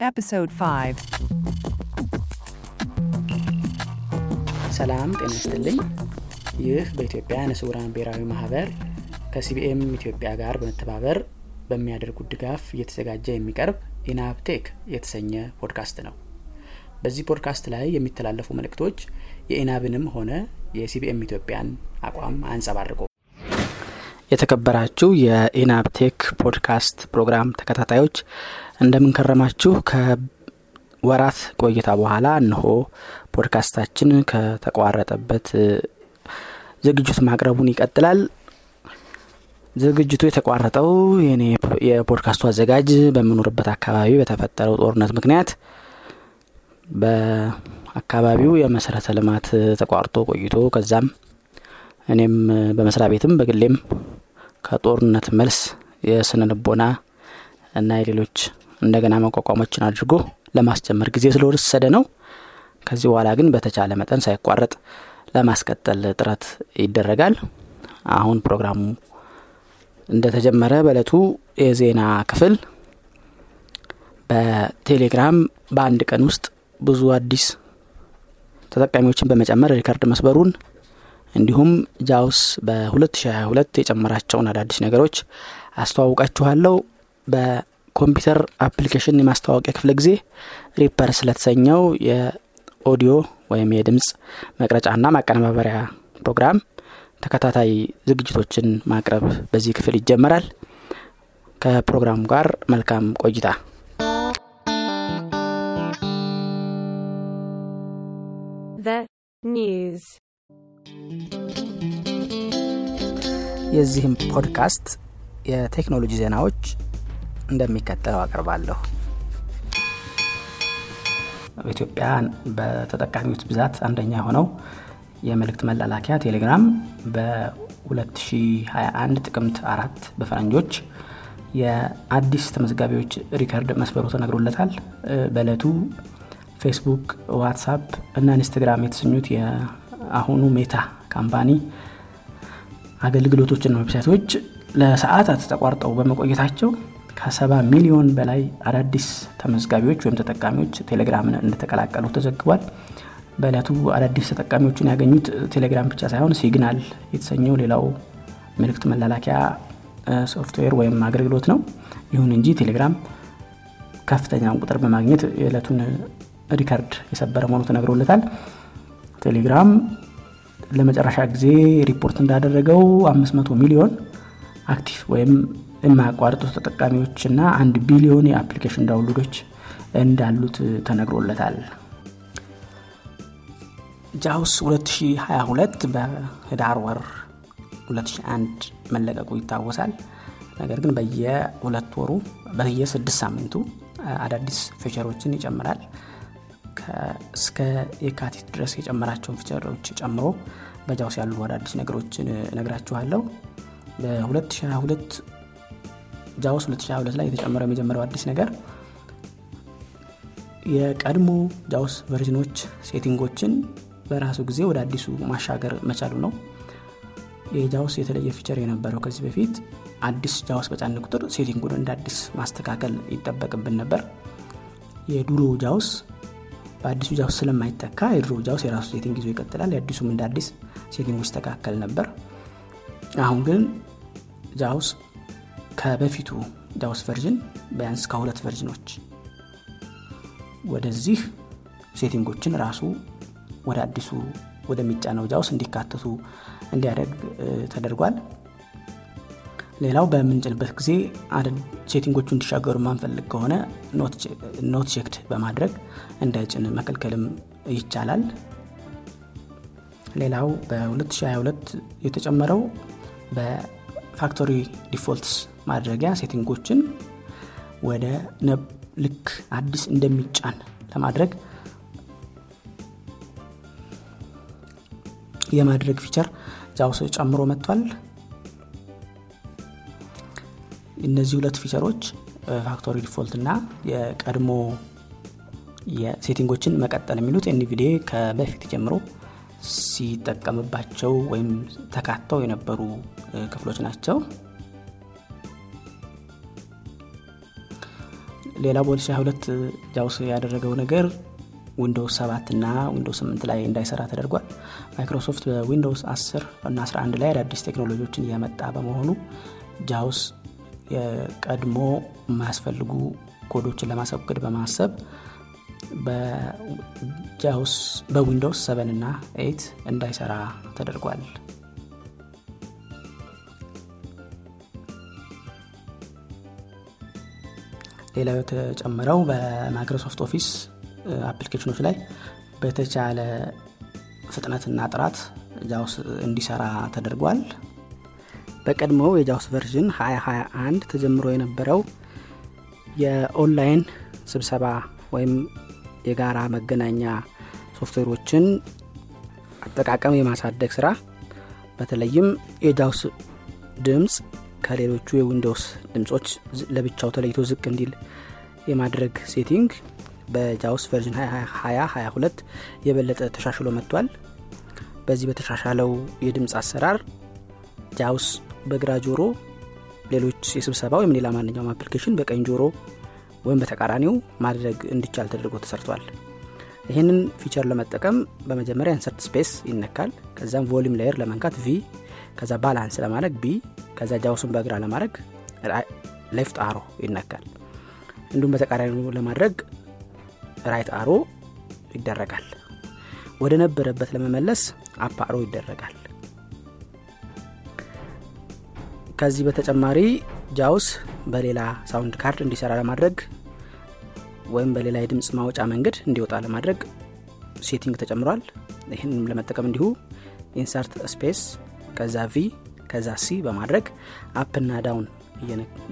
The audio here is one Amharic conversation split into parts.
Episode 5 ሰላም ጤና ይስጥልኝ። ይህ በኢትዮጵያ ዓይነ ስውራን ብሔራዊ ማህበር ከ CBM ኢትዮጵያ ጋር በመተባበር በሚያደርጉት ድጋፍ እየተዘጋጀ የሚቀርብ ኢናብቴክ የተሰኘ ፖድካስት ነው። በዚህ ፖድካስት ላይ የሚተላለፉ መልእክቶች የኢናብንም ሆነ የ CBM ኢትዮጵያን አቋም አያንጸባርቁ። የተከበራችሁ የኢናብቴክ ፖድካስት ፕሮግራም ተከታታዮች እንደምንከረማችሁ ከወራት ቆይታ በኋላ እንሆ ፖድካስታችን ከተቋረጠበት ዝግጅት ማቅረቡን ይቀጥላል። ዝግጅቱ የተቋረጠው የኔ የፖድካስቱ አዘጋጅ በምኖርበት አካባቢ በተፈጠረው ጦርነት ምክንያት በአካባቢው የመሰረተ ልማት ተቋርጦ ቆይቶ ከዛም እኔም በመስሪያ ቤትም በግሌም ከጦርነት መልስ የስነ ልቦና እና የሌሎች እንደገና መቋቋሞችን አድርጎ ለማስጀመር ጊዜ ስለወሰደ ነው። ከዚህ በኋላ ግን በተቻለ መጠን ሳይቋረጥ ለማስቀጠል ጥረት ይደረጋል። አሁን ፕሮግራሙ እንደተጀመረ በእለቱ የዜና ክፍል በቴሌግራም በአንድ ቀን ውስጥ ብዙ አዲስ ተጠቃሚዎችን በመጨመር ሪከርድ መስበሩን እንዲሁም JAWS በ2022 የጨመራቸውን አዳዲስ ነገሮች አስተዋውቃችኋለሁ። በኮምፒውተር application የማስተዋወቂያ ክፍለ ጊዜ REAPER ስለተሰኘው የኦዲዮ ወይም የድምፅ መቅረጫና ማቀነባበሪያ ፕሮግራም ተከታታይ ዝግጅቶችን ማቅረብ በዚህ ክፍል ይጀመራል። ከፕሮግራሙ ጋር መልካም ቆይታ። The news. የዚህም ፖድካስት የቴክኖሎጂ ዜናዎች እንደሚከተለው አቀርባለሁ። በኢትዮጵያ በተጠቃሚዎች ብዛት አንደኛ የሆነው የመልእክት መላላኪያ ቴሌግራም በ2021 ጥቅምት አራት በፈረንጆች የአዲስ ተመዝጋቢዎች ሪከርድ መስበሩ ተነግሮለታል። በእለቱ ፌስቡክ፣ ዋትሳፕ እና ኢንስትግራም የተሰኙት የአሁኑ ሜታ company አገልግሎቶችና website ኦች ለሰዓታት ተቋርጠው በመቆየታቸው ከሰባ ሚሊዮን በላይ አዳዲስ ተመዝጋቢዎች ወይም ተጠቃሚዎች ቴሌግራምን እንደተቀላቀሉ ተዘግቧል። በእለቱ አዳዲስ ተጠቃሚዎችን ያገኙት ቴሌግራም ብቻ ሳይሆን ሲግናል የተሰኘው ሌላው መልእክት መላላኪያ ሶፍትዌር ወይም አገልግሎት ነው። ይሁን እንጂ ቴሌግራም ከፍተኛውን ቁጥር በማግኘት የዕለቱን ሪከርድ የሰበረ መሆኑ ተነግሮለታል። ቴሌግራም ለመጨረሻ ጊዜ ሪፖርት እንዳደረገው 500 ሚሊዮን active ወይም የማያቋርጡ ተጠቃሚዎችና አንድ ቢሊዮን የ application download ኦች እንዳሉት ተነግሮለታል። JAWS 2022 በህዳር ወር 2021 መለቀቁ ይታወሳል። ነገር ግን በየሁለት ወሩ በየስድስት ሳምንቱ አዳዲስ feature ኦችን ይጨምራል። እስከ የካቲት ድረስ የጨመራቸውን ፊቸሮች ጨምሮ በ JAWS ያሉ አዳዲስ ነገሮችን እነግራችኋለሁ። በ2022 JAWS 2022 ላይ የተጨመረው የመጀመሪያው አዲስ ነገር የቀድሞ JAWS version ኦች setting ኦችን በራሱ ጊዜ ወደ አዲሱ ማሻገር መቻሉ ነው። የ JAWS የተለየ feature የነበረው ከዚህ በፊት አዲስ JAWS በጫን ቁጥር setting ኡን እንደ አዲስ ማስተካከል ይጠበቅብን ነበር። የዱሮ JAWS በአዲሱ JAWS ስለማይተካ የድሮ JAWS የራሱ setting ይዞ ይቀጥላል። የአዲሱም እንደ አዲስ setting ኡ ይስተካከል ነበር። አሁን ግን JAWS ከበፊቱ JAWS version ቢያንስ ከሁለት version ኦች ወደዚህ setting ኦችን ራሱ ወደ አዲሱ ወደሚጫነው JAWS እንዲካተቱ እንዲያደርግ ተደርጓል። ሌላው በምንጭንበት ጊዜ setting ኦቹ እንዲሻገሩ ማንፈልግ ከሆነ not checked በማድረግ እንዳይጭን መከልከልም ይቻላል። ሌላው በ2022 የተጨመረው በ factory defaults ማድረጊያ setting ኦችን ወደ ልክ አዲስ እንደሚጫን ለማድረግ የማድረግ feature JAWS ጨምሮ መጥቷል። እነዚህ ሁለት feature ኦች factory default እና የቀድሞ የ setting ኦችን መቀጠል የሚሉት NVDA ከበፊት ጀምሮ ሲጠቀምባቸው ወይም ተካተው የነበሩ ክፍሎች ናቸው። ሌላ በ2022 JAWS ያደረገው ነገር Windows 7 እና Windows 8 ላይ እንዳይሰራ ተደርጓል። Microsoft በ Windows 10 እና 11 ላይ አዳዲስ ቴክኖሎጂዎችን እያመጣ በመሆኑ JAWS የቀድሞ የማያስፈልጉ ኮዶችን ለማስወገድ በማሰብ በ Windows 7 እና 8 እንዳይሰራ ተደርጓል ሌላው የተጨመረው በ Microsoft Office application ኦች ላይ በተቻለ ፍጥነትና ጥራት JAWS እንዲሰራ ተደርጓል። በቀድሞው የ JAWS version 2021 ተጀምሮ የነበረው የኦንላይን ስብሰባ ወይም የጋራ መገናኛ ሶፍትዌሮችን አጠቃቀም የማሳደግ ስራ በተለይም የ JAWS ድምፅ ከሌሎቹ የ Windows ድምፆች ለብቻው ተለይቶ ዝቅ እንዲል የማድረግ setting በ JAWS version 2022 የበለጠ ተሻሽሎ መጥቷል። በዚህ በተሻሻለው የድምፅ አሰራር JAWS በግራ ጆሮ ሌሎች የስብሰባ ወይም ሌላ ማንኛውም application በቀኝ ጆሮ ወይም በተቃራኒው ማድረግ እንዲቻል ተደርጎ ተሰርቷል። ይህንን feature ለመጠቀም በመጀመሪያ insert space ይነካል። ከዛም volume layer ለመንካት V ከዛ balance ለማድረግ B ከዛ JAWS ኡን በግራ ለማድረግ left arrow ይነካል። እንዲሁም በተቃራኒው ለማድረግ right arrow ይደረጋል። ወደ ነበረበት ለመመለስ up arrow ይደረጋል። ከዚህ በተጨማሪ JAWS በሌላ sound card እንዲሰራ ለማድረግ ወይም በሌላ የድምፅ ማውጫ መንገድ እንዲወጣ ለማድረግ setting ተጨምሯል። ይህንም ለመጠቀም እንዲሁ insert space ከዛ V ከዛ C በማድረግ up ና down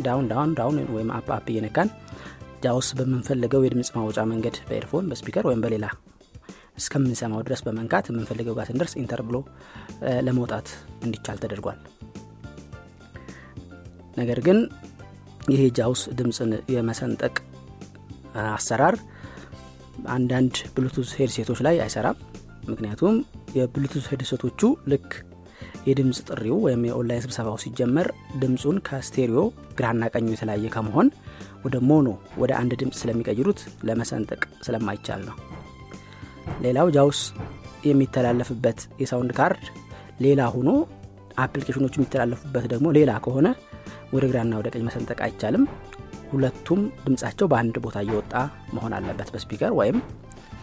down down down ወይም up up እየነካን JAWS በምንፈልገው የድምፅ ማውጫ መንገድ በ earphone በ speaker ወይም በሌላ እስከምንሰማው ድረስ በመንካት የምንፈልገው ጋር ስንደርስ enter ብሎ ለመውጣት እንዲቻል ተደርጓል። ነገር ግን ይሄ JAWS ድምፅን የመሰንጠቅ አሰራር አንዳንድ Bluetooth headset ኦች ላይ አይሰራም። ምክንያቱም የ Bluetooth headset ኦቹ ልክ የድምፅ ጥሪው ወይም የኦንላይን ስብሰባው ሲጀመር ድምፁን ከ stereo ግራና ቀኙ የተለያየ ከመሆን ወደ mono ወደ አንድ ድምፅ ስለሚቀይሩት ለመሰንጠቅ ስለማይቻል ነው። ሌላው JAWS የሚተላለፍበት የ sound card ሌላ ሆኖ application ኦቹ የሚተላለፉበት ደግሞ ሌላ ከሆነ ወደ ግራና ወደ ቀኝ መሰንጠቅ አይቻልም። ሁለቱም ድምፃቸው በአንድ ቦታ እየወጣ መሆን አለበት በ speaker ወይም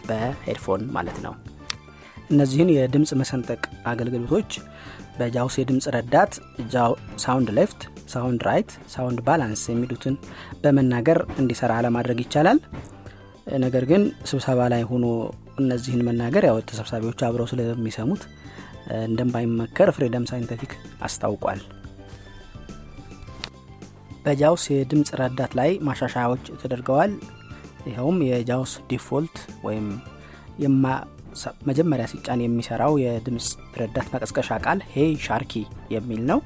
በ headphone ማለት ነው እነዚህን የድምፅ መሰንጠቅ አገልግሎቶች በ JAWS የድምፅ ረዳት sound left sound right sound balance የሚሉትን በመናገር እንዲሰራ ለማድረግ ይቻላል። ነገር ግን ስብሰባ ላይ ሆኖ እነዚህን መናገር ያው ተሰብሳቢዎች አብረው ስለሚሰሙት እንደማይመከር Freedom Scientific አስታውቋል። በ JAWS የድምፅ ረዳት ላይ ማሻሻያዎች ተደርገዋል። ይኸውም የ JAWS default ወይም መጀመሪያ ሲጫን የሚሰራው የድምፅ ረዳት መቀስቀሻ ቃል hey Sharky የሚል ነው።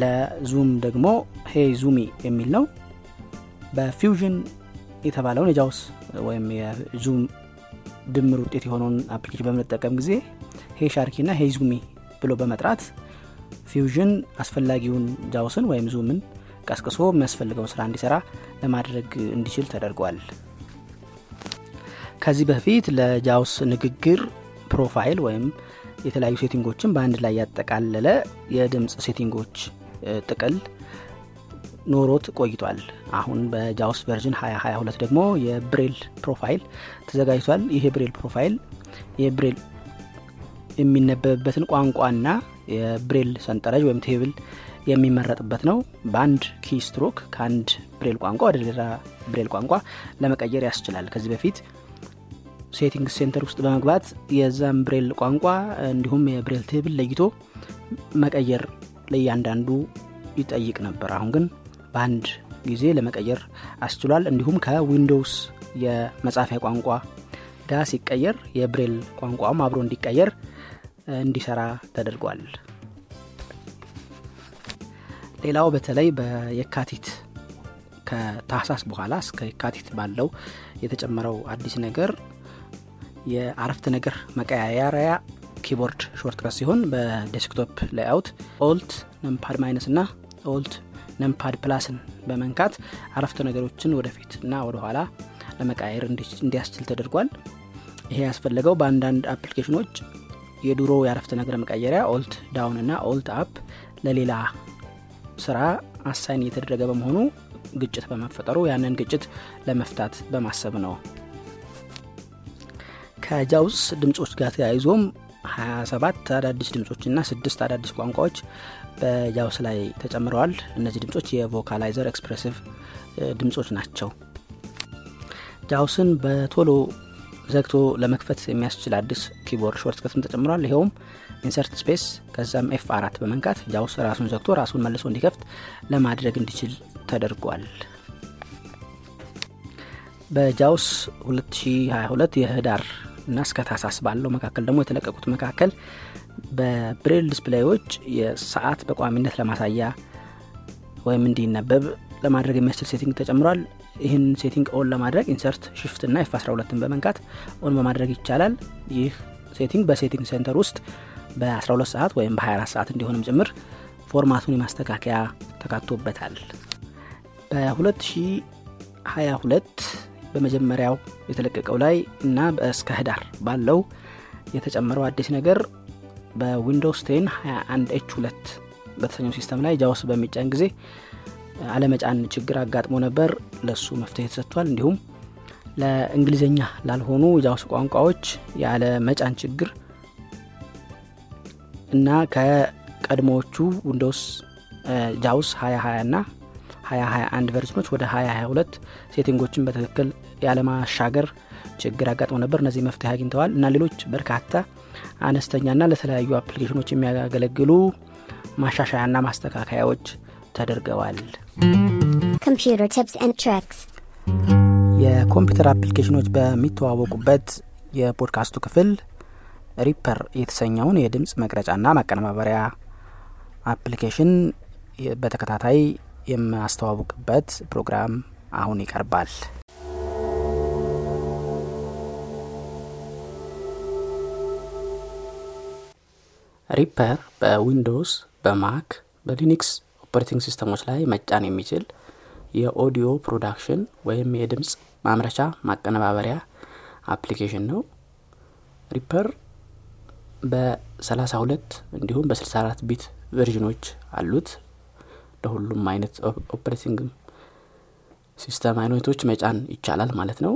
ለ Zoom ደግሞ hey Zoomy የሚል ነው። በ Fusion የተባለውን የ JAWS ወይም የ Zoom ድምር ውጤት የሆነውን application በምንጠቀም ጊዜ hey Sharky ና hey Zoomy ብሎ በመጥራት Fusion አስፈላጊውን JAWS ን ወይም Zoom ን ቀስቅሶ የሚያስፈልገውን ስራ እንዲሰራ ለማድረግ እንዲችል ተደርጓል ከዚህ በፊት ለ JAWS ንግግር profile ወይም የተለያዩ setting ኦችን በአንድ ላይ ያጠቃለለ የድምፅ setting ኦች ጥቅል ኖሮት ቆይቷል። አሁን በ JAWS version 2022 ደግሞ የብሬል profile ተዘጋጅቷል። ይህ የብሬል profile የብሬል የሚነበብበትን ቋንቋና የብሬል ሰንጠረዥ ወይም table የሚመረጥበት ነው። በአንድ keystroke ከአንድ ብሬል ቋንቋ ወደ ሌላ ብሬል ቋንቋ ለመቀየር ያስችላል። ከዚህ በፊት setting center ውስጥ በመግባት የዛም ብሬል ቋንቋ እንዲሁም የብሬል table ለይቶ መቀየር ለእያንዳንዱ ይጠይቅ ነበር። አሁን ግን በአንድ ጊዜ ለመቀየር አስችሏል። እንዲሁም ከ Windows የመጻፊያ ቋንቋ ጋር ሲቀየር የብሬል ቋንቋም አብሮ እንዲቀየር እንዲሰራ ተደርጓል። ሌላው በተለይ በየካቲት ከታህሳስ በኋላ እስከ የካቲት ባለው የተጨመረው አዲስ ነገር የአረፍተ ነገር መቀያየሪያ keyboard shortcut ሲሆን በ desktop layout alt numpad minus እና alt numpad plus ን በመንካት አረፍተ ነገሮችን ወደፊት እና ወደኋላ ለመቀያየር እንዲያስችል ተደርጓል። ይሄ ያስፈለገው በአንዳንድ application ኖች የድሮ የአረፍተ ነገር መቀየሪያ alt down እና alt up ለሌላ ስራ assign እየተደረገ በመሆኑ ግጭት በመፈጠሩ ያንን ግጭት ለመፍታት በማሰብ ነው ከ JAWS ድምፆች ጋር ተያይዞም 27 አዳዲስ ድምፆችና ስድስት አዳዲስ ቋንቋዎች በ JAWS ላይ ተጨምረዋል። እነዚህ ድምፆች የ Vocalizer Expressive ድምፆች ናቸው። JAWS ን በቶሎ ዘግቶ ለመክፈት የሚያስችል አዲስ keyboard shortcut ም ተጨምሯል። ይኸውም insert space ከዛም F አራት በመንካት JAWS ራሱን ዘግቶ ራሱን መልሶ እንዲከፍት ለማድረግ እንዲችል ተደርጓል። በ JAWS 2022 የህዳር እና እስከ ታህሳስ ባለው መካከል ደግሞ የተለቀቁት መካከል በ braille display ዮች የሰዓት በቋሚነት ለማሳያ ወይም እንዲነበብ ለማድረግ የሚያስችል setting ተጨምሯል። ይህን setting on ለማድረግ insert shift እና F 12ን በመንካት on በማድረግ ይቻላል። ይህ setting በ setting center ውስጥ በ12 ሰዓት ወይም በ24 ሰዓት እንዲሆንም ጭምር format ኡን የማስተካከያ ተካቶበታል። በ2022 በመጀመሪያው የተለቀቀው ላይ እና እስከ ህዳር ባለው የተጨመረው አዲስ ነገር በ Windows 10 21 H 2 በተሰኘው system ላይ JAWS በሚጫን ጊዜ አለመጫን ችግር አጋጥሞ ነበር። ለሱ መፍትሄ ተሰጥቷል። እንዲሁም ለእንግሊዝኛ ላልሆኑ JAWS ቋንቋዎች ያለ መጫን ችግር እና ከቀድሞዎቹ Windows JAWS 2020 ና 2021 version ኖች ወደ 2022 setting ኦችን በትክክል ያለማሻገር ችግር አጋጥሞ ነበር። እነዚህ መፍትሄ አግኝተዋል እና ሌሎች በርካታ አነስተኛና ለተለያዩ application ኖች የሚያገለግሉ ማሻሻያና ማስተካከያዎች ተደርገዋል. የኮምፒውተር application ኖች በሚተዋወቁበት የፖድካስቱ ክፍል Reaper የተሰኘውን የድምፅ መቅረጫና ማቀነባበሪያ application በተከታታይ የማስተዋውቅበት ፕሮግራም አሁን ይቀርባል ሪፐር በዊንዶውስ በማክ በሊኒክስ ኦፐሬቲንግ ሲስተሞች ላይ መጫን የሚችል የ audio production ወይም የድምፅ ማምረቻ ማቀነባበሪያ application ነው። Reaper በ32 እንዲሁም በ64 bit version ኖች አሉት። ለሁሉም አይነት operating system አይነቶች መጫን ይቻላል ማለት ነው።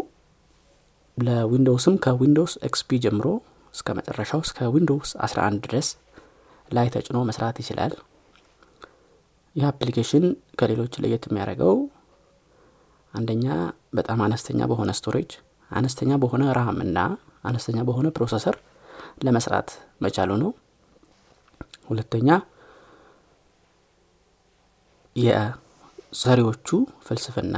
ለ Windows ም ከ Windows XP ጀምሮ እስከ መጨረሻው እስከ Windows 11 ድረስ ላይ ተጭኖ መስራት ይችላል። ይህ application ከሌሎች ለየት የሚያደርገው አንደኛ በጣም አነስተኛ በሆነ storage አነስተኛ በሆነ RAM እና አነስተኛ በሆነ processor ለመስራት መቻሉ ነው። ሁለተኛ የሰሪዎቹ ፍልስፍና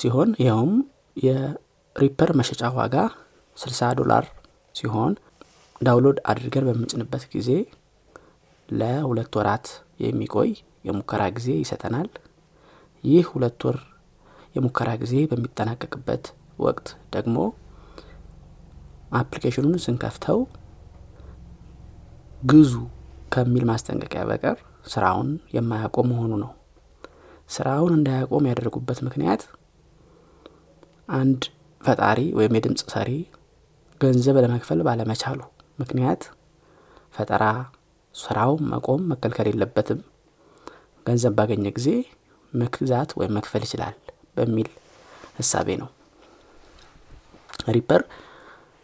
ሲሆን ይኸውም የ Reaper መሸጫ ዋጋ 60 ዶላር ሲሆን download አድርገን በምንጭንበት ጊዜ ለሁለት ወራት የሚቆይ የሙከራ ጊዜ ይሰጠናል። ይህ ሁለት ወር የሙከራ ጊዜ በሚጠናቀቅበት ወቅት ደግሞ application ኑን ስንከፍተው ግዙ ከሚል ማስጠንቀቂያ በቀር ስራውን የማያቆም መሆኑ ነው። ስራውን እንዳያቆም ያደረጉበት ምክንያት አንድ ፈጣሪ ወይም የድምፅ ሰሪ ገንዘብ ለመክፈል ባለመቻሉ ምክንያት ፈጠራ ስራው መቆም መከልከል የለበትም። ገንዘብ ባገኘ ጊዜ መግዛት ወይም መክፈል ይችላል በሚል ህሳቤ ነው። Reaper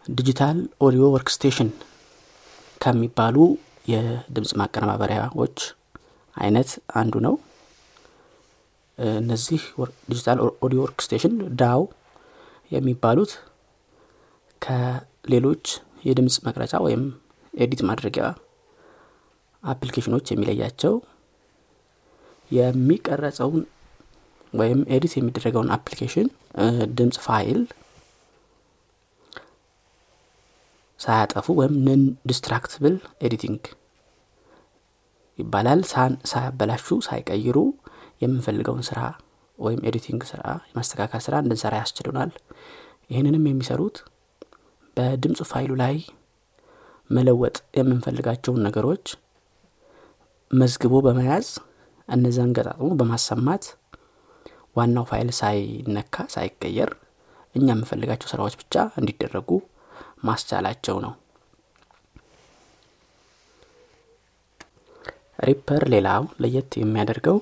digital audio workstation ከሚባሉ የድምፅ ማቀነባበሪያዎች አይነት አንዱ ነው። እነዚህ digital audio workstation DAW የሚባሉት ከሌሎች የድምፅ መቅረጫ ወይም edit ማድረጊያ application ኖች የሚለያቸው የሚቀረጸውን ወይም edit የሚደረገውን application ድምፅ ፋይል ሳያጠፉ ወይም non destructible editing ይባላል። ሳያበላሹ ሳይቀይሩ የምንፈልገውን ስራ ወይም editing ስራ የማስተካከል ስራ እንድንሰራ ያስችሉናል። ይህንንም የሚሰሩት በድምፅ ፋይሉ ላይ መለወጥ የምንፈልጋቸውን ነገሮች መዝግቦ በመያዝ እነዛን ገጣጥሞ በማሰማት ዋናው ፋይል ሳይነካ ሳይቀየር እኛ የምንፈልጋቸው ስራዎች ብቻ እንዲደረጉ ማስቻላቸው ነው። Reaper ሌላው ለየት የሚያደርገው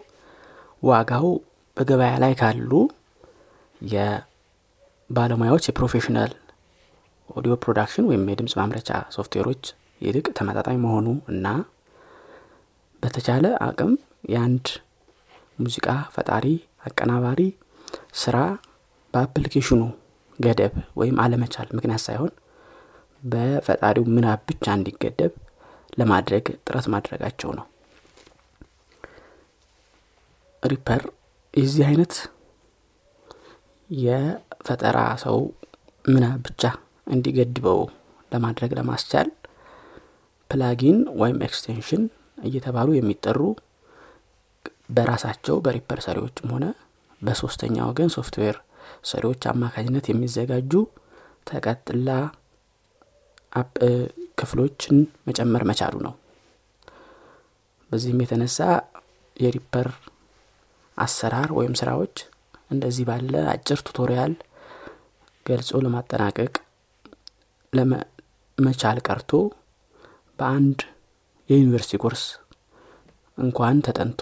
ዋጋው በገበያ ላይ ካሉ የባለሙያዎች የ professional audio production ወይም የድምፅ ማምረቻ ሶፍትዌሮች ይልቅ ተመጣጣኝ መሆኑ እና በተቻለ አቅም የአንድ ሙዚቃ ፈጣሪ አቀናባሪ ስራ በ application ኑ ገደብ ወይም አለመቻል ምክንያት ሳይሆን በፈጣሪው ምናብ ብቻ እንዲገደብ ለማድረግ ጥረት ማድረጋቸው ነው። Reaper የዚህ አይነት የፈጠራ ሰው ምናብ ብቻ እንዲገድበው ለማድረግ ለማስቻል plugin ወይም extension እየተባሉ የሚጠሩ በራሳቸው በ Reaper ሰሪዎችም ሆነ በሶስተኛ ወገን ሶፍትዌር ሰሪዎች አማካኝነት የሚዘጋጁ ተቀጥላ ክፍሎችን መጨመር መቻሉ ነው። በዚህም የተነሳ የ Reaper አሰራር ወይም ስራዎች እንደዚህ ባለ አጭር tutorial ገልጾ ለማጠናቀቅ ለመቻል ቀርቶ በአንድ የዩኒቨርሲቲ ኮርስ እንኳን ተጠንቶ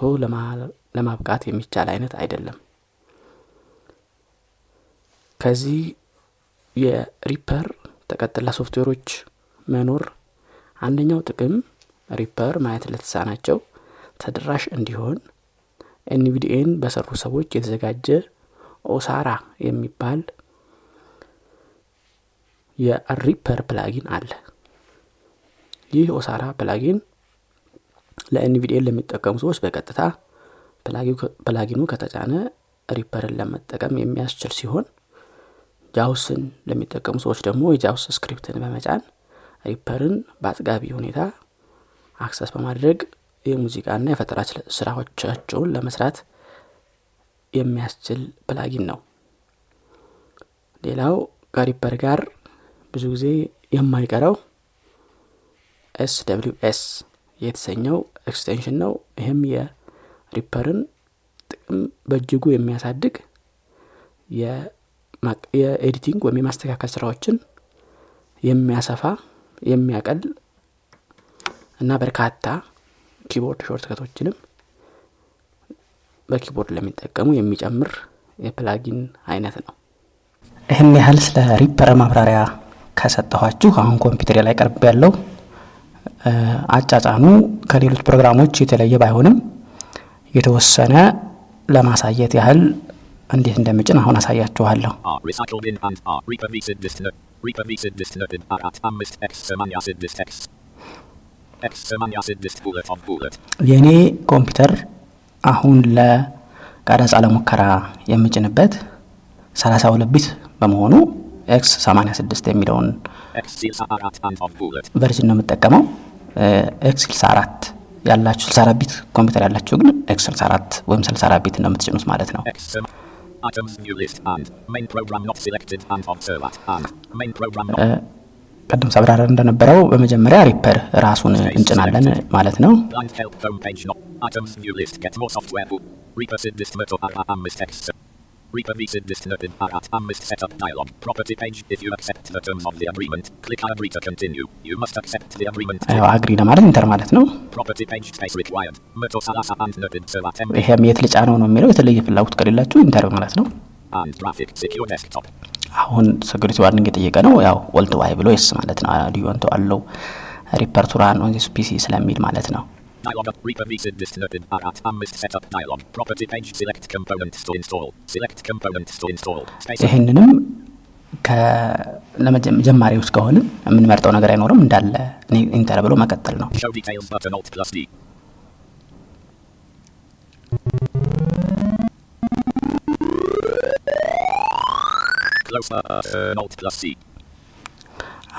ለማብቃት የሚቻል አይነት አይደለም። ከዚህ የ Reaper ተቀጥላ ሶፍትዌሮች መኖር አንደኛው ጥቅም Reaper ማየት ለተሳናቸው ተደራሽ እንዲሆን NVDA ን በሰሩ ሰዎች የተዘጋጀ Osara የሚባል የ Reaper plugin አለ። ይህ Osara plugin ለ NVDA ን ለሚጠቀሙ ሰዎች በቀጥታ plugin ኡ ከተጫነ Reaper ን ለመጠቀም የሚያስችል ሲሆን JAWS ን ለሚጠቀሙ ሰዎች ደግሞ የ JAWS script ን በመጫን Reaper ን በአጥጋቢ ሁኔታ access በማድረግ የሙዚቃና የፈጠራ ስራዎቻቸውን ለመስራት የሚያስችል plugin ነው። ሌላው ከ Reaper ጋር ብዙ ጊዜ የማይቀረው SWS የተሰኘው extension ነው። ይህም የ Reaper ን ጥቅም በእጅጉ የሚያሳድግ የ editing ወይም የማስተካከል ስራዎችን የሚያሰፋ የሚያቀል እና በርካታ keyboard shortcut ኦችንም በ keyboard ለሚጠቀሙ የሚጨምር የ plugin አይነት ነው። ይህን ያህል ስለ Reaper ማብራሪያ ከሰጠኋችሁ አሁን ኮምፒውተር ላይ ቀርብ ያለው አጫጫኑ ከሌሎች ፕሮግራሞች የተለየ ባይሆንም የተወሰነ ለማሳየት ያህል እንዴት እንደምጭን አሁን አሳያችኋለሁ። የእኔ ኮምፒውተር አሁን ለቀረጻ ለሙከራ የምጭንበት 32 bit በመሆኑ x86 የሚለውን version ነው የምጠቀመው። ኤክስ 64 ያላችሁ 64 ቢት ኮምፒውተር ያላችሁ ግን ኤክስ 64 ወይም 64 ቢት ነው የምትጭኑት ማለት ነው። ቅድም ሳብራራ እንደነበረው በመጀመሪያ ሪፐር ራሱን እንጭናለን ማለት ነው። Blind Help Home Page Not Items New List Get More Software Book Reaper Sid Dist Myrtle R at Amist Setup Dialog Property Page If you accept the terms of the agreement click agree to continue You must accept the agreement ያው አግሪ ለማለት ኢንተር ማለት ነው። Property Page Space Required Salasa and Nerdin Servat M ይሄም የት ልጫነው ነው የሚለው የተለየ ፍላጎት ከሌላችሁ ኢንተር ማለት ነው። and Graphic Secure Desktop አሁን ሴኩሪቲ ዋርኒንግ የጠየቀ ነው። ያው ኦልድ ዋይ ብሎ የስ ማለት ነው። ልዩ አንተ አለው ሪፐር ቱ ራን ኦን ፒሲ ስለሚል ማለት ነው። Dialog Reaper Visid Dist Nerdin R at Amist Setup Dialog Property Page Select Components to install Select Components to install ይህንንም ለጀማሪዎች ከሆነ የምንመርጠው ነገር አይኖርም። እንዳለ enter ብሎ መቀጠል ነው። Show Details button Alt plus D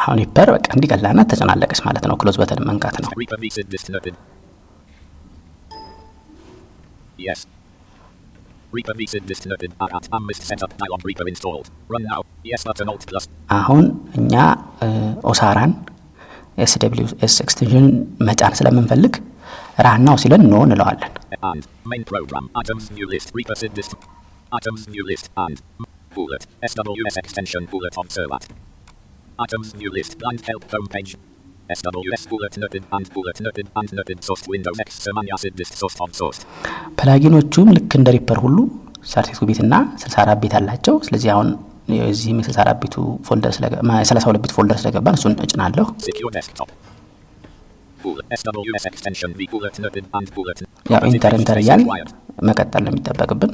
አሁን Reaper በቃ እንዲቀላና ተጭና አለቀች ማለት ነው። close button መንካት ነው። plus አሁን እኛ ኦሳራን ኤስ ደብሊው ኤስ ኤክስቴንሽን መጫን ስለምንፈልግ ራናው ሲለን ኖ እንለዋለን። main program items new list Reaper Sid list items new list and bullet SWS extension bullet observer items new list blind help home ፕላጊኖቹም ልክ እንደ ሪፐር ሁሉ 32 bit እና 64 bit አላቸው። ስለዚህ አሁን የዚህም የ64 bit ኡ folder ስለገ- ማ- የ32 bit folder ስለገባን እሱን እጭናለሁ። ያው enter enter እያል. መቀጠል ነው የሚጠበቅብን።.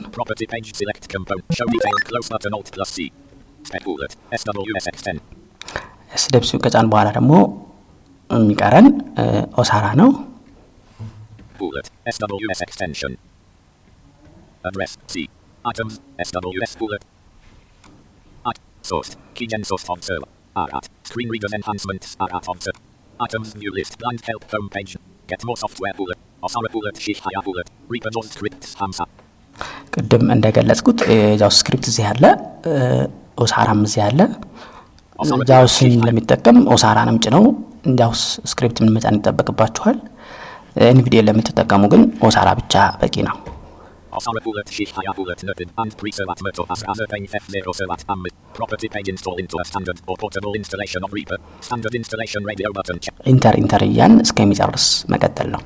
ስደብሱ ከጫን በኋላ ደግሞ የሚቀረን Osara ነው።. ቅድም እንደገለጽኩት JAWS script እዚህ አለ፣ እ፣ Osara ም እዚህ አለ። JAWS ን ለሚጠቀም Osara ንም ጭነው JAWS script ን መጫን ይጠበቅባችኋል። NVDA ለምትጠቀሙ ግን Osara ብቻ በቂ ነው። Osara bullet. Shift higher bullet. Noted. And preserve at Merto as Razer Pain F0 Servat Amit. Property page install into a standard or portable installation of Reaper. Standard installation radio button check. enter enter እያን እስከሚጨርስ መቀጠል ነው።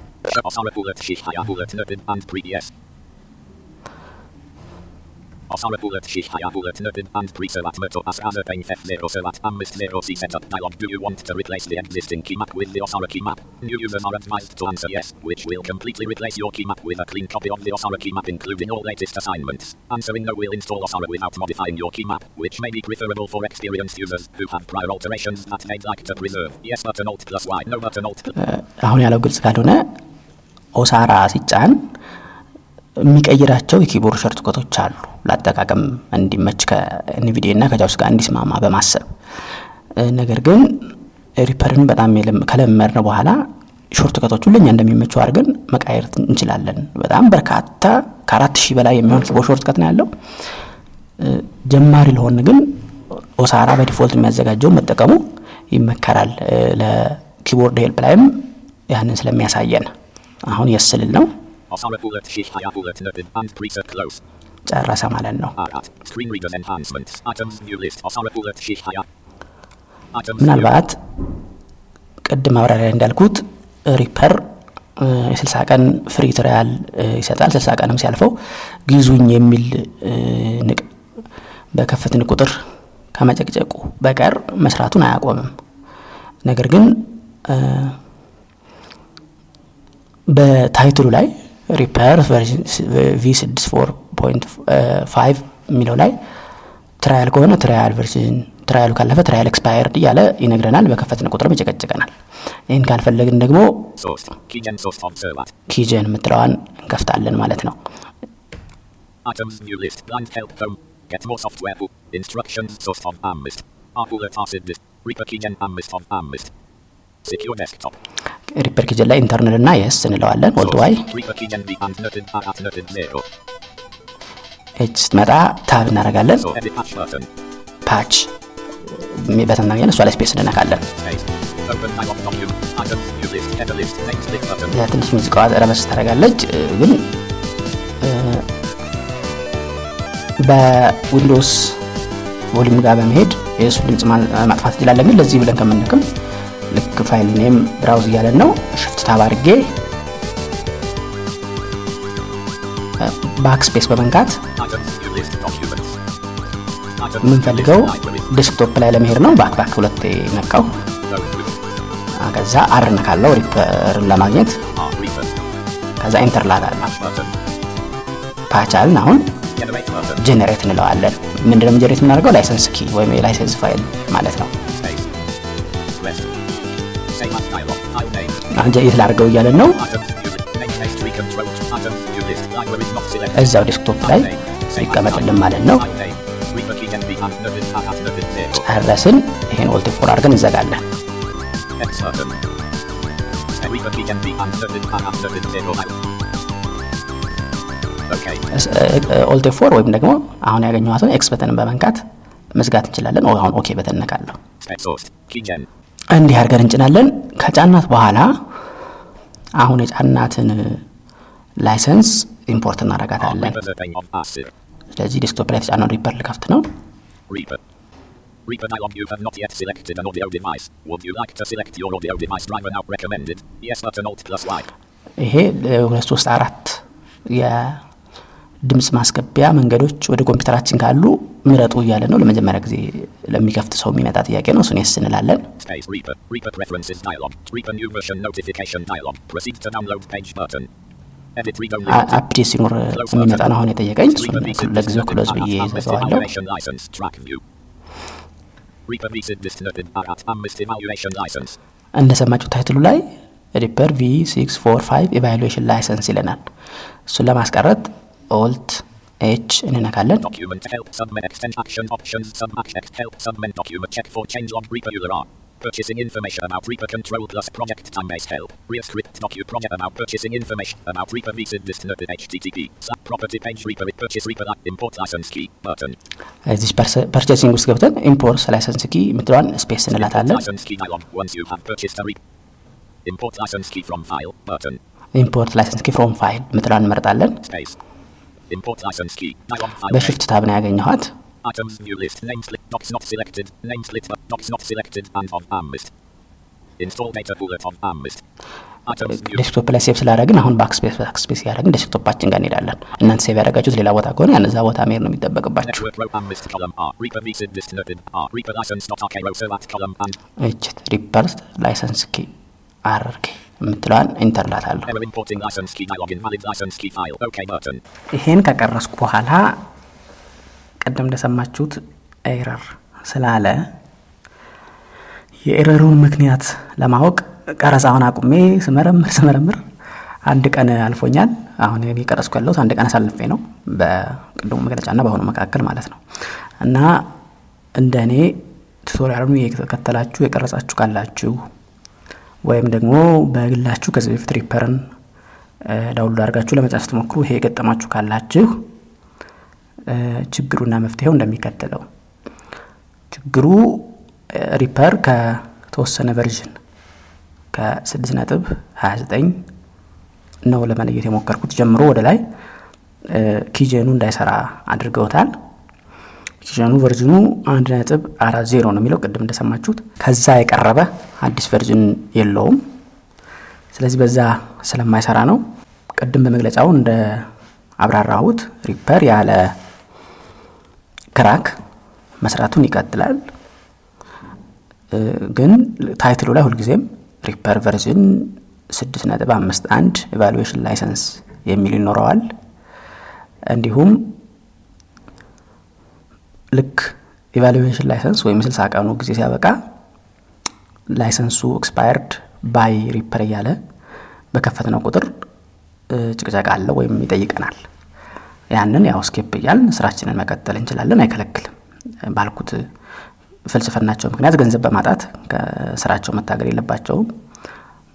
Osara bullet. Shift higher bullet. Noted. And pre yes. Osara bullet. Shift higher bullet. Noted. And preserve at Merto as Razer Pain F0 Servat Amit 0 C setup dialog. Do you want to replace the existing key map with the Osara key map? New users are advised to answer yes, which will completely replace your key map with a clean copy of the Osara key map, including all latest assignments. Answering no will install Osara without modifying your key map, which may be preferable for experienced users who have prior alterations that they'd like to preserve. Yes button alt plus Y. No button alt. እ፣ አሁን ያለው ግልጽ ካልሆነ ኦሳራ ሲጫን የሚቀይራቸው የ keyboard shortcut ኦች አሉ ለአጠቃቀም እንዲመች ከ NVDA እና ከ JAWS ጋር እንዲስማማ በማሰብ ነገር ግን Reaper ን በጣም ከለመድን በኋላ shortcut ኦቹ ለእኛ እንደሚመቸው አድርገን መቃየር እንችላለን። በጣም በርካታ ከአራት ሺህ በላይ የሚሆን keyboard shortcut ነው ያለው። ጀማሪ ለሆን ግን Osara በ default የሚያዘጋጀውን መጠቀሙ ይመከራል። ለ keyboard help ላይም ያንን ስለሚያሳየን አሁን የስልል ነው ጨረሰ ማለት ነው። ምናልባት ቅድም ማብራሪያ እንዳልኩት Reaper እ፣ የስልሳ ቀን free trial ይሰጣል። ስልሳ ቀንም ሲያልፈው ግዙኝ የሚል ንቅ በከፈትን ቁጥር ከመጨቅጨቁ በቀር መስራቱን አያቆምም። ነገር ግን በ title ኡ ላይ Reaper v 64.5 የሚለው ላይ trial ከሆነ trial version trial ኡ ካለፈ trial expired እያለ ይነግረናል። በከፈትን ቁጥርም ይጨቀጭቀናል። ይህን ካልፈለግን ደግሞ. keygen የምትለዋን እንከፍታለን ማለት ነው። Items Reaper keygen ላይ enter እንል እና yes እንለዋለን። alt Y. H ስትመጣ tab እናደርጋለን።. patch button አገኘን እሷ ላይ space እንነካለን። ትንሽ ሙዚቃዋ ረበሽ ታደርጋለች ግን በ Windows volume ጋር በመሄድ የእሱን ድምፅ ማጥፋት እንችላለን። ግን ለዚህ ብለን ከምንክም ልክ file name browse እያለን ነው shift tab አድርጌ back space በመንካት የምንፈልገው. desktop ላይ ለመሄድ ነው። back back ሁለቴ ነካሁ። ከዛ R ነካለሁ Reaper ን ለማግኘት. ከዛ enter እላታለሁ Patch button. patch አልን አሁን. generate እንለዋለን። ምንድነው generate የምናደርገው? license key ወይም የ license file ማለት ነው። list. Library not selected. እዛው desktop ላይ ይቀመጥልን ማለት ነው።. ጨረስን። ይሄን alt four አድርገን እንዘጋለን።. alt four ወይም ደግሞ አሁን ያገኘኋትን X button ን በመንካት መዝጋት እንችላለን። አሁን OK button ነካለሁ።. እንዲህ አድርገን እንጭናለን። ከጫናት በኋላ አሁን የጫናትን license import ASIR. ስለዚህ desktop ላይ የተጫነውን Reaper ልከፍት ነው። Reaper. Reaper dialog you have not yet selected an audio device. Would you like to select your audio device driver now recommended? Yes button alt plus Y. ይሄ ሁለት ሶስት አራት የድምፅ ማስገቢያ መንገዶች ወደ ኮምፒውተራችን ካሉ ምረጡ እያለ ነው። ለመጀመሪያ ጊዜ ለሚከፍት ሰው የሚመጣ ጥያቄ ነው። እሱን yes እንላለን።. አፕዴት ሲኖር የሚመጣ. ነው አሁን የጠየቀኝ። ለጊዜው ክሎዝ ብዬ license. እንደሰማችሁ ታይትሉ ላይ ሪፐር ቪ ሲክስ ፎር ፋይቭ ኢቫሉዌሽን ላይሰንስ ይለናል። እሱን ለማስቀረት ኦልት ኤች እንነካለን። Document help submit extend action options sub action help submit document check for change log Reaper user R. Purchasing information about Reaper control plus project time based help. Real script docu project about purchasing information about Reaper VSID disnoted HTTP. Sub property page Reaper purchase Reaper import license key button. እዚህ ፐርቸሲንግ ውስጥ ገብተን ኢምፖርት ላይሰንስ ኪ የምትለዋን ስፔስ Import እንላታለን። license key dialog once you have purchased a Reaper. Import license key from file button. ኢምፖርት ላይሰንስ ኪ ፍሮም ፋይል የምትለዋን እንመርጣለን። በ shift tab ነው ያገኘኋት። desktop ላይ save ስላደረግን አሁን backspace backspace ያደረግን ዴስክቶፓችን ጋር እንሄዳለን። እናንተ save ያደረጋችሁት ሌላ ቦታ ከሆነ ያን እዛ ቦታ መሄድ ነው የሚጠበቅባችሁ። network row Amist column R Reaper VSID disnoted R Reaper license dot RK row so that column and እቺት Reaper license key RK የምትለዋን enter እላታለሁ። error importing license key dialog invalid license key file OK button. ይሄን ከቀረጽኩ በኋላ ቅድም እንደሰማችሁት error ስላለ የኤረሩን ምክንያት ለማወቅ ቀረጻውን አቁሜ ስመረምር ስመረምር አንድ ቀን አልፎኛል። አሁን እኔ ቀረጽኩ ያለሁት አንድ ቀን አሳልፌ ነው፣ በቅድሙ መግለጫና በአሁኑ መካከል ማለት ነው። እና እንደ እኔ ቱቶሪያሉን የተከተላችሁ የቀረጻችሁ ካላችሁ ወይም ደግሞ በግላችሁ ከዚህ በፊት Reaper ን download አድርጋችሁ ለመጫን ስትሞክሩ ይሄ የገጠማችሁ ካላችሁ ችግሩና መፍትሄው እንደሚከተለው ችግሩ Reaper ከተወሰነ version ከ6 ነጥብ 29 ነው ለመለየት የሞከርኩት ጀምሮ ወደ ላይ እ፣ ኪጀኑ እንዳይሰራ አድርገውታል። ኪጀኑ ቨርዥኑ አንድ ነጥብ አራት ዜሮ ነው የሚለው ቅድም እንደሰማችሁት። ከዛ የቀረበ አዲስ version የለውም። ስለዚህ በዛ ስለማይሰራ ነው። ቅድም በመግለጫው እንደ አብራራሁት Reaper ያለ crack መስራቱን ይቀጥላል። ግን ታይትሉ ላይ ሁልጊዜም Reaper version 6.51 evaluation license የሚል ይኖረዋል። እንዲሁም ልክ evaluation license ወይም 60 ቀኑ ጊዜ ሲያበቃ ላይሰንሱ expired buy Reaper እያለ በከፈትነው ቁጥር እ፣ ጭቅጭቅ አለ ወይም ይጠይቀናል። ያንን ያው escape እያልን ስራችንን መቀጠል እንችላለን፣ አይከለክልም። ባልኩት ፍልስፍናቸው ምክንያት ገንዘብ በማጣት ከስራቸው መታገድ የለባቸውም።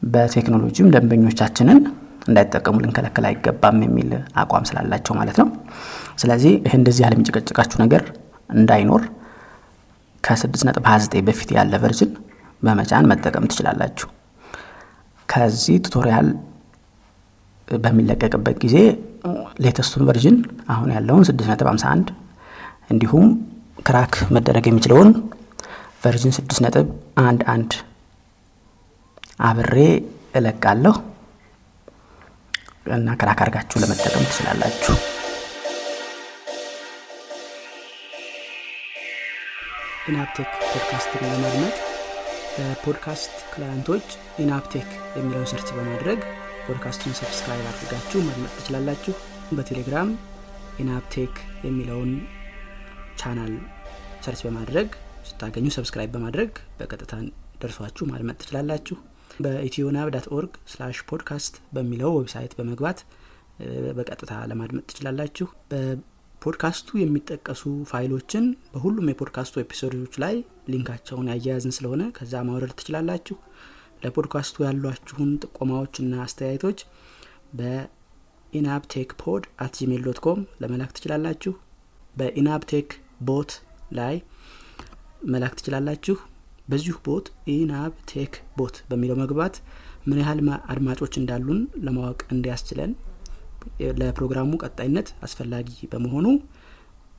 በቴክኖሎጂም ደንበኞቻችንን እንዳይጠቀሙ ልንከለከል አይገባም የሚል አቋም ስላላቸው ማለት ነው። ስለዚህ ይህ እንደዚህ ያለ የሚጨቀጭቃችሁ ነገር እንዳይኖር ከ6.29 በፊት ያለ version በመጫን መጠቀም ትችላላችሁ። ከዚህ tutorial በሚለቀቅበት ጊዜ ሌተስቱን version አሁን ያለውን 6.51 እንዲሁም crack መደረግ የሚችለውን version 6.11 አብሬ እለቃለሁ እና crack አድርጋችሁ ለመጠቀም ትችላላችሁ። ኢናፕቴክ ፖድካስትን ለማድመጥ በፖድካስት ክላይንቶች ኢናፕቴክ የሚለውን search በማድረግ ፖድካስቱን subscribe አድርጋችሁ ማድመጥ ትችላላችሁ። በቴሌግራም ኢናፕቴክ የሚለውን channel search በማድረግ ስታገኙ subscribe በማድረግ በቀጥታ ደርሷችሁ ማድመጥ ትችላላችሁ። በኢትዮናብ dot org slash podcast በሚለው website በመግባት በቀጥታ ለማድመጥ ትችላላችሁ። በፖድካስቱ የሚጠቀሱ ፋይሎችን በሁሉም የፖድካስቱ ኤፒሶዶች ላይ link ኣቸውን ያያያዝን ስለሆነ ከዛ ማውረድ ትችላላችሁ። ለፖድካስቱ ያሏችሁን ጥቆማዎችና አስተያየቶች በኢናፕቴክ pod at Gmail dot com ለመላክ ትችላላችሁ። በኢናፕቴክ bot ላይ መላክ ትችላላችሁ። በዚሁ bot ኢናፕቴክ bot በሚለው መግባት ምን ያህል አድማጮች እንዳሉን ለማወቅ እንዲያስችለን ለፕሮግራሙ ቀጣይነት አስፈላጊ በመሆኑ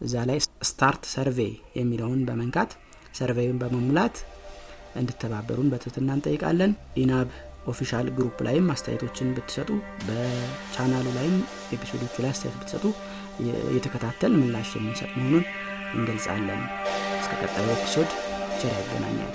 እዛ ላይ Start Survey የሚለውን በመንካት survey ን በመሙላት እንድተባበሩን በትህትና እንጠይቃለን። ኢናብ official group ላይም አስተያየቶችን ብትሰጡ በቻናሉ ላይም episode ኦቹ ላይ አስተያየት ብትሰጡ እየተከታተል ምላሽ የምንሰጥ መሆኑን እንገልጻለን። እስከ ቀጣዩ episode ቸር ያገናኛል